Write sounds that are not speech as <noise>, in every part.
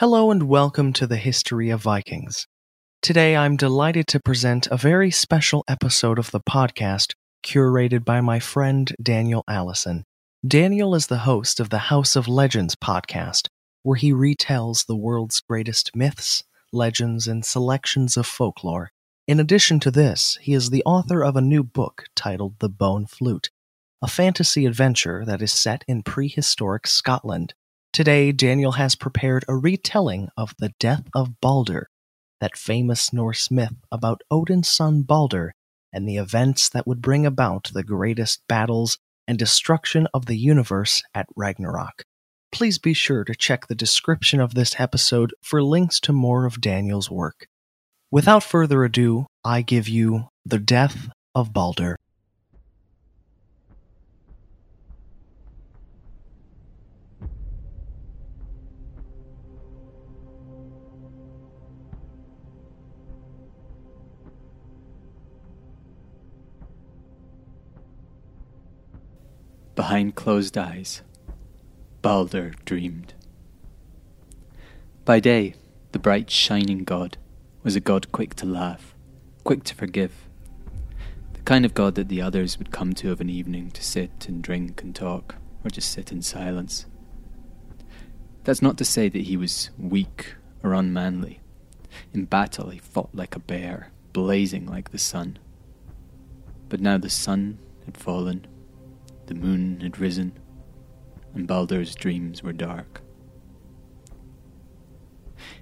Hello and welcome to the History of Vikings. Today I'm delighted to present a very special episode of the podcast curated by my friend Daniel Allison. Daniel is the host of the House of Legends podcast, where he retells the world's greatest myths, legends, and selections of folklore. In addition to this, he is the author of a new book titled The Bone Flute, a fantasy adventure that is set in prehistoric Scotland. Today, Daniel has prepared a retelling of the death of Balder, that famous Norse myth about Odin's son Balder and the events that would bring about the greatest battles and destruction of the universe at Ragnarok. Please be sure to check the description of this episode for links to more of Daniel's work. Without further ado, I give you The Death of Balder. Behind closed eyes, Balder dreamed. By day, the bright, shining god was a god quick to laugh, quick to forgive. The kind of god that the others would come to of an evening to sit and drink and talk, or just sit in silence. That's not to say that he was weak or unmanly. In battle, he fought like a bear, blazing like the sun. But now the sun had fallen, the moon had risen, and Baldur's dreams were dark.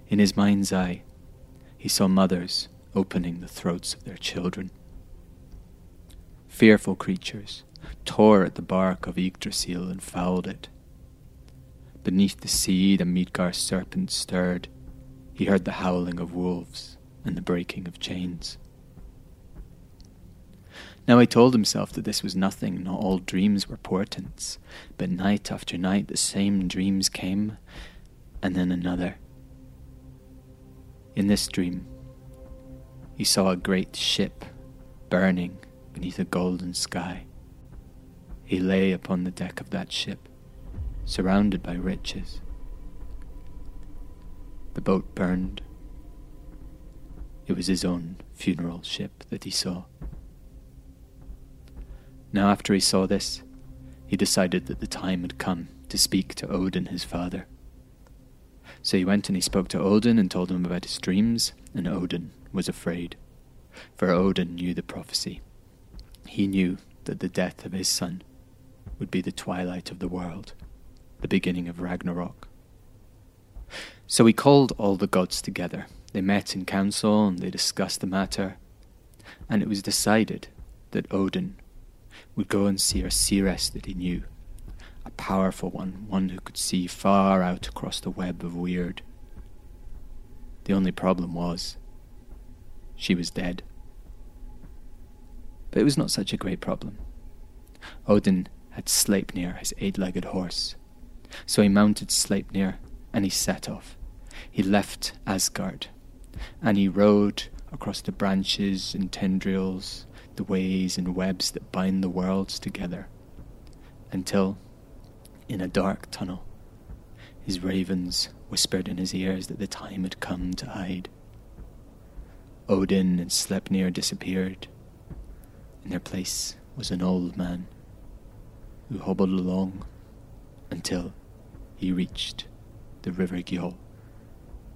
In his mind's eye, he saw mothers opening the throats of their children. Fearful creatures tore at the bark of Yggdrasil and fouled it. Beneath the sea, the Midgard serpent stirred. He heard the howling of wolves and the breaking of chains. Now he told himself that this was nothing, not all dreams were portents, but night after night the same dreams came, and then another. In this dream, he saw a great ship burning beneath a golden sky. He lay upon the deck of that ship, surrounded by riches. The boat burned. It was his own funeral ship that he saw. Now, after he saw this, he decided that the time had come to speak to Odin, his father. So he went and he spoke to Odin and told him about his dreams, and Odin was afraid. For Odin knew the prophecy. He knew that the death of his son would be the twilight of the world, the beginning of Ragnarok. So he called all the gods together. They met in council and they discussed the matter, and it was decided that Odin would go and see a seeress that he knew, a powerful one, one who could see far out across the web of weird. The only problem was, she was dead. But it was not such a great problem. Odin had Sleipnir, his eight legged horse. So he mounted Sleipnir and he set off. He left Asgard and he rode across the branches and tendrils the ways and webs that bind the worlds together, until, in a dark tunnel, his ravens whispered in his ears that the time had come to hide. Odin and Sleipnir disappeared. In their place was an old man who hobbled along until he reached the River Gjöll.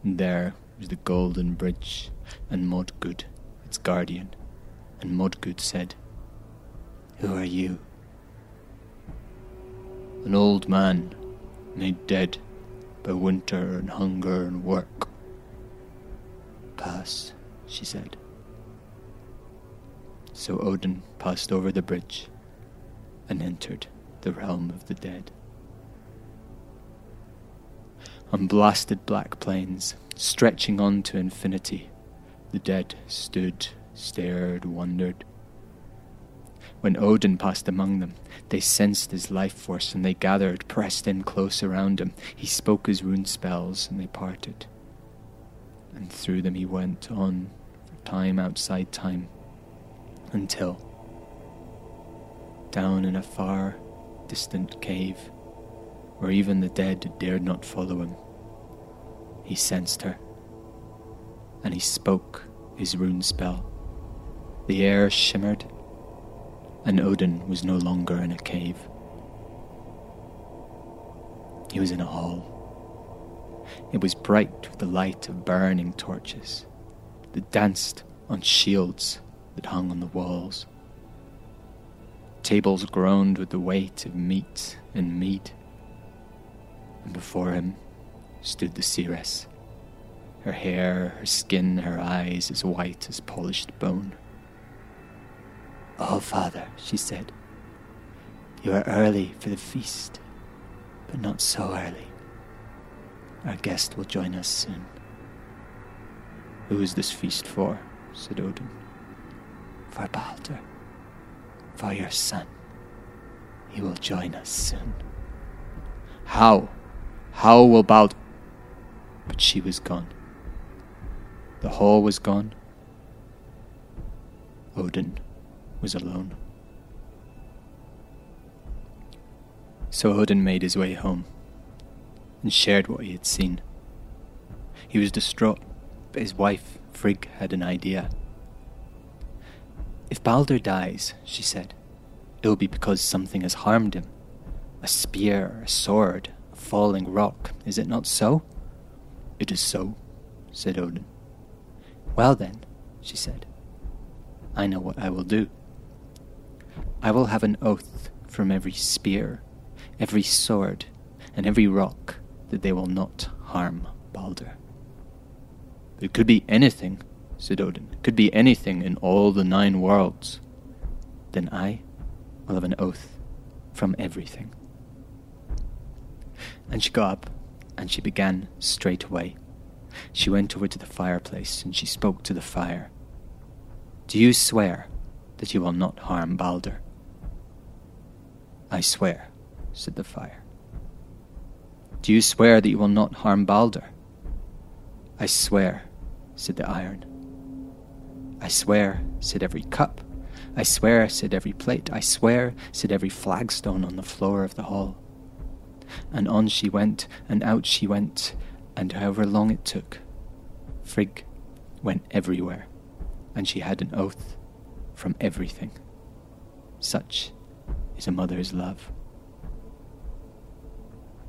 There was the Golden Bridge and Modgud, its guardian and Modgud said, Who are you? An old man, made dead by winter and hunger and work. Pass, she said. So Odin passed over the bridge and entered the realm of the dead. On blasted black plains, stretching on to infinity, the dead stood stared, wondered. When Odin passed among them, they sensed his life force and they gathered, pressed in close around him. He spoke his rune spells and they parted. And through them he went on time outside time until, down in a far distant cave, where even the dead dared not follow him, he sensed her, and he spoke his rune spell. The air shimmered, and Odin was no longer in a cave. He was in a hall. It was bright with the light of burning torches that danced on shields that hung on the walls. Tables groaned with the weight of meat and mead, and before him stood the seeress, her hair, her skin, her eyes as white as polished bone. Oh, father, she said, you are early for the feast, but not so early. Our guest will join us soon. Who is this feast for? said Odin. For Balder, for your son. He will join us soon. How? How will Balder? But she was gone. The hall was gone. Odin was alone. So Odin made his way home and shared what he had seen. He was distraught, but his wife, Frigg, had an idea. If Balder dies, she said, it will be because something has harmed him. A spear, a sword, a falling rock, is it not so? It is so, said Odin. Well then, she said, I know what I will do. I will have an oath from every spear, every sword, and every rock that they will not harm Balder. It could be anything, said Odin. It could be anything in all the nine worlds. Then I will have an oath from everything. And she got up and she began straight away. She went over to the fireplace and she spoke to the fire. Do you swear that you will not harm Balder? I swear, said the fire. Do you swear that you will not harm Balder? I swear, said the iron. I swear, said every cup. I swear, said every plate. I swear, said every flagstone on the floor of the hall. And on she went, and out she went, and however long it took, Frigg went everywhere, and she had an oath from everything. Such is a mother's love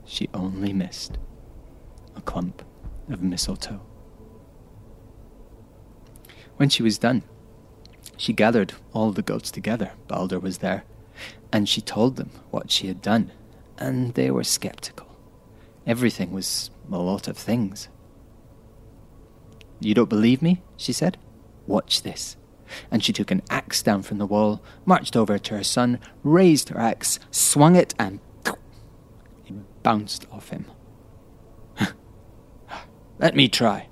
she only missed a clump of mistletoe. When she was done, she gathered all the goats together. Balder was there, and she told them what she had done, and they were skeptical. Everything was a lot of things. You don't believe me? she said. Watch this. And she took an axe down from the wall, marched over to her son, raised her axe, swung it, and <tsk> it bounced off him. <sighs> Let me try.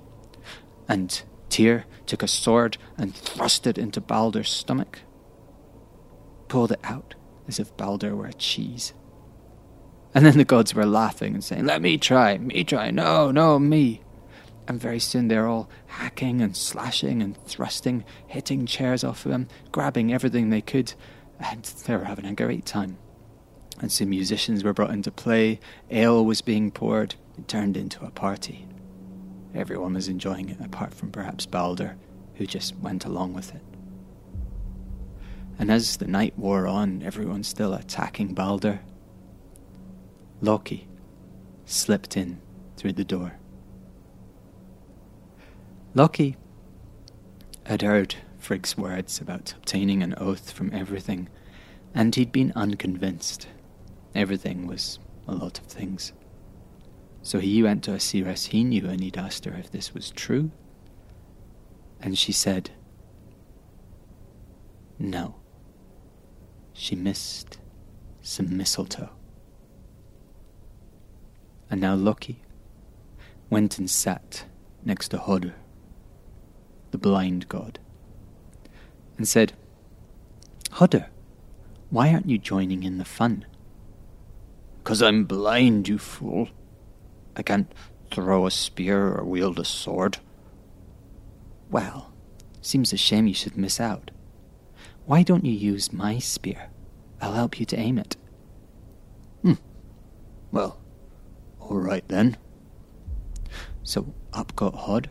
And Tyr took a sword and thrust it into Balder's stomach, pulled it out as if Balder were a cheese. And then the gods were laughing and saying, Let me try, me try, no, no, me. And very soon they're all hacking and slashing and thrusting, hitting chairs off of them, grabbing everything they could, and they were having a great time and some musicians were brought into play, ale was being poured, it turned into a party. Everyone was enjoying it, apart from perhaps Balder, who just went along with it. And as the night wore on, everyone still attacking Balder, Loki slipped in through the door. Loki had heard Frigg's words about obtaining an oath from everything, and he'd been unconvinced. Everything was a lot of things. So he went to a seeress he knew and he'd asked her if this was true. And she said, No. She missed some mistletoe. And now Loki went and sat next to Hodur, the blind god, and said, Hodur, why aren't you joining in the fun? Because I'm blind, you fool. I can't throw a spear or wield a sword. Well, seems a shame you should miss out. Why don't you use my spear? I'll help you to aim it. Hmm. Well, all right then. So up got Hod,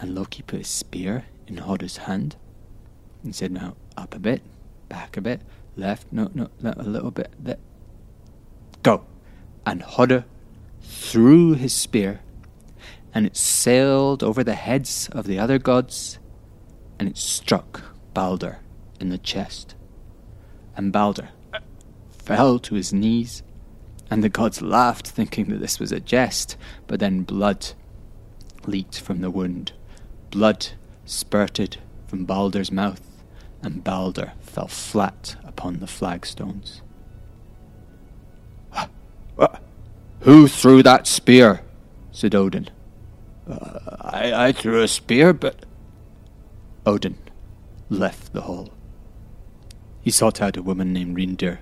and Loki put his spear in Hod's hand and said, Now up a bit, back a bit, left, no, no, a little bit, there. Go! And Hodur threw his spear, and it sailed over the heads of the other gods, and it struck Balder in the chest. And Balder fell to his knees, and the gods laughed, thinking that this was a jest, but then blood leaked from the wound. Blood spurted from Balder's mouth, and Balder fell flat upon the flagstones. Who threw that spear? said Odin. Uh, I, I threw a spear, but. Odin left the hall. He sought out a woman named Rindir,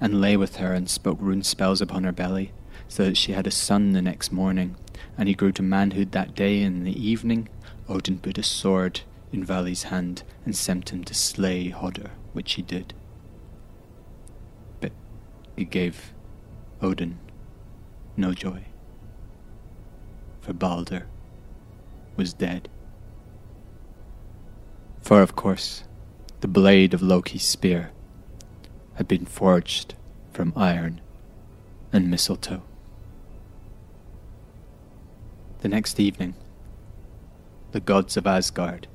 and lay with her and spoke rune spells upon her belly, so that she had a son the next morning, and he grew to manhood that day. And in the evening, Odin put a sword in Vali's hand and sent him to slay Hodur, which he did. But it gave Odin no joy, for Balder was dead. For, of course, the blade of Loki's spear had been forged from iron and mistletoe. The next evening, the gods of Asgard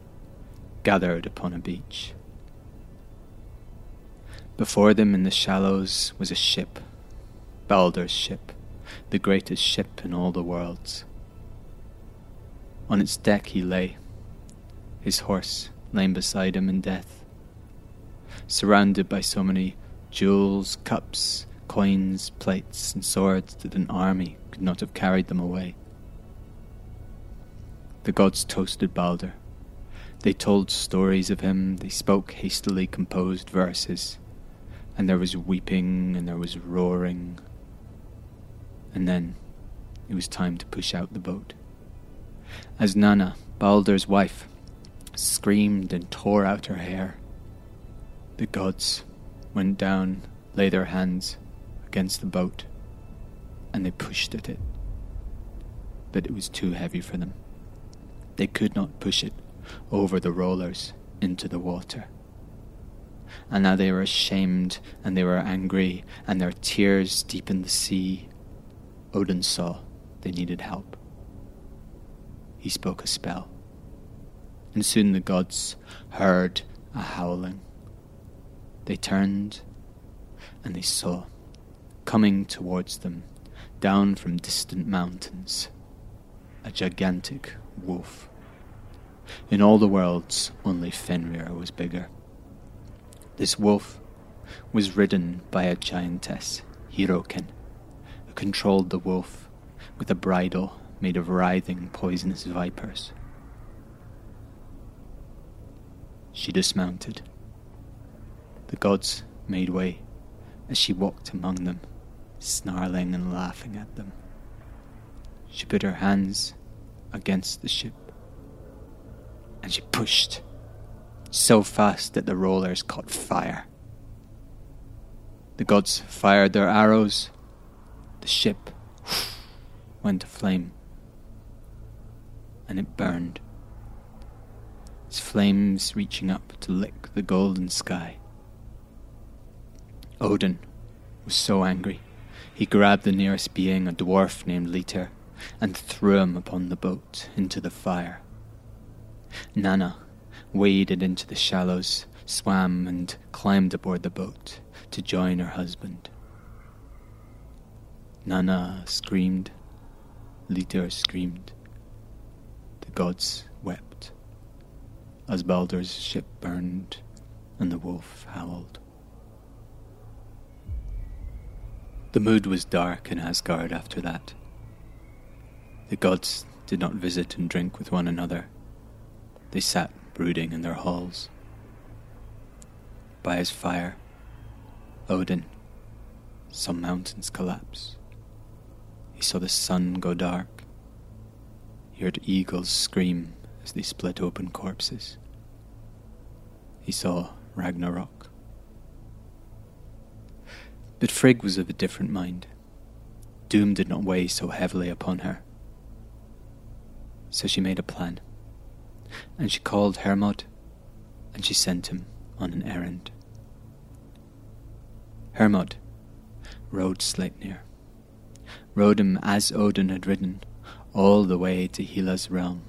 gathered upon a beach. Before them in the shallows was a ship, Balder's ship, the greatest ship in all the worlds. On its deck he lay, his horse lame beside him in death, surrounded by so many jewels, cups, coins, plates, and swords that an army could not have carried them away. The gods toasted Balder. They told stories of him, they spoke hastily composed verses, and there was weeping and there was roaring. And then it was time to push out the boat. As Nanna, Balder's wife, screamed and tore out her hair, the gods went down, lay their hands against the boat, and they pushed at it. But it was too heavy for them. They could not push it over the rollers into the water. And now they were ashamed and they were angry, and their tears deepened the sea. Odin saw they needed help. He spoke a spell, and soon the gods heard a howling. They turned and they saw, coming towards them, down from distant mountains, a gigantic wolf. In all the worlds, only Fenrir was bigger. This wolf was ridden by a giantess, Hyrrokkin, who controlled the wolf with a bridle made of writhing, poisonous vipers. She dismounted the gods made way as she walked among them, snarling and laughing at them. She put her hands against the ship and she pushed so fast that the rollers caught fire. The gods fired their arrows. The ship <sighs> went aflame and it burned, its flames reaching up to lick the golden sky. Odin was so angry. He grabbed the nearest being, a dwarf named Litir, and threw him upon the boat into the fire. Nanna waded into the shallows, swam, and climbed aboard the boat to join her husband. Nanna screamed. Litir screamed. The gods wept as Balder's ship burned and the wolf howled. The mood was dark in Asgard after that. The gods did not visit and drink with one another. They sat brooding in their halls. By his fire, Odin saw mountains collapse. He saw the sun go dark. He heard eagles scream as they split open corpses. He saw Ragnarok. But Frigg was of a different mind. Doom did not weigh so heavily upon her. So she made a plan, and she called Hermod, and she sent him on an errand. Hermod rode Sleipnir, rode him as Odin had ridden, all the way to Hela's realm,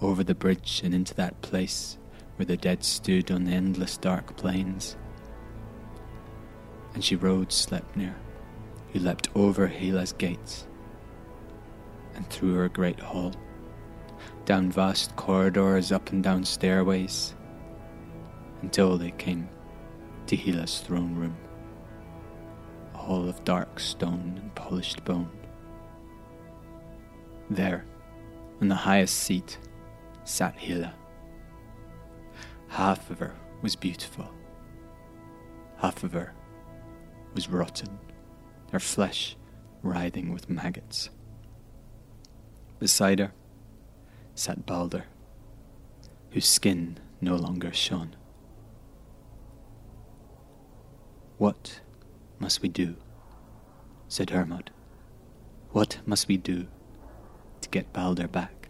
over the bridge and into that place where the dead stood on the endless dark plains. And she rode Sleipnir, who leapt over Hela's gates, and through her great hall, down vast corridors, up and down stairways, until they came to Hela's throne room, a hall of dark stone and polished bone. There, on the highest seat, sat Hela. Half of her was beautiful, half of her was rotten, her flesh writhing with maggots. Beside her sat Balder, whose skin no longer shone. What must we do? said Hermod. What must we do to get Balder back?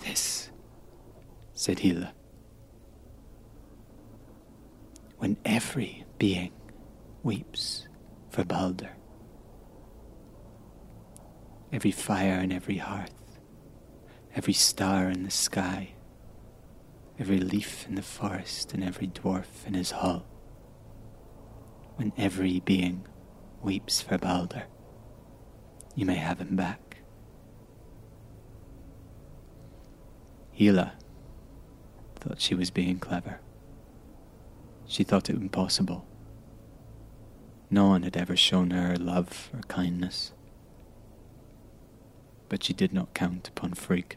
This, said Hela. When every being weeps for Balder, every fire in every hearth, every star in the sky, every leaf in the forest, and every dwarf in his hall, when every being weeps for Balder, you may have him back. Hela thought she was being clever. She thought it impossible. No one had ever shown her love or kindness. But she did not count upon Frigg.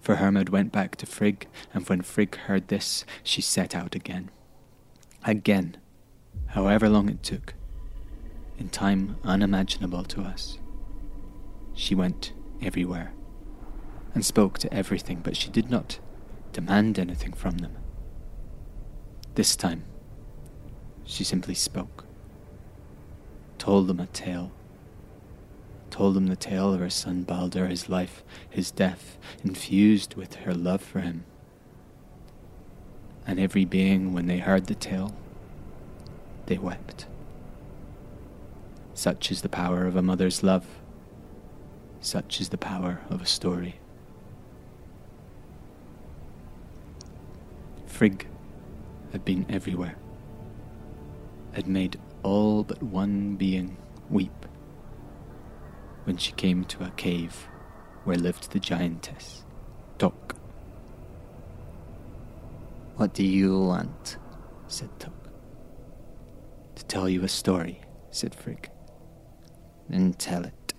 For Hermod went back to Frigg, and when Frigg heard this, she set out again. Again, however long it took, in time unimaginable to us. She went everywhere and spoke to everything, but she did not demand anything from them. This time, she simply spoke, told them a tale, told them the tale of her son Balder, his life, his death, infused with her love for him. And every being, when they heard the tale, they wept. Such is the power of a mother's love. Such is the power of a story. Frigg had been everywhere, had made all but one being weep when she came to a cave where lived the giantess, Tok. What do you want? said Tok. To tell you a story, said Frigg. Then tell it.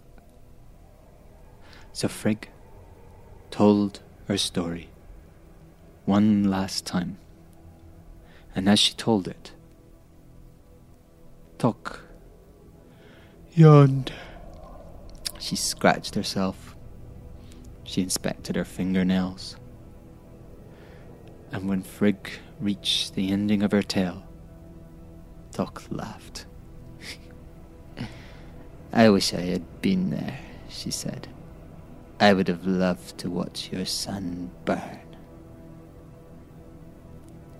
So Frigg told her story one last time. And as she told it, Tok yawned. She scratched herself. She inspected her fingernails. And when Frigg reached the ending of her tale, Tok laughed. <laughs> I wish I had been there, she said. I would have loved to watch your son burn.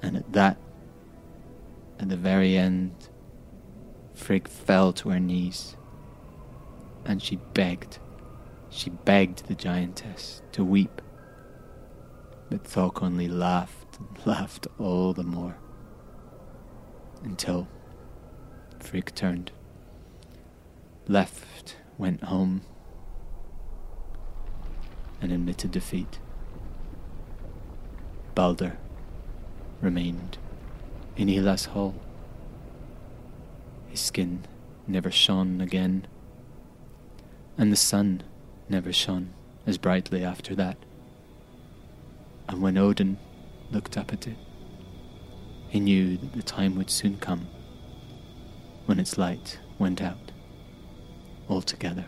And at that, at the very end, Frigg fell to her knees and she begged, she begged the giantess to weep. But Thok only laughed and <laughs> laughed all the more until Frigg turned, left, went home, and admitted defeat. Balder remained in Hela's hall. His skin never shone again, and the sun never shone as brightly after that. And when Odin looked up at it, he knew that the time would soon come when its light went out altogether.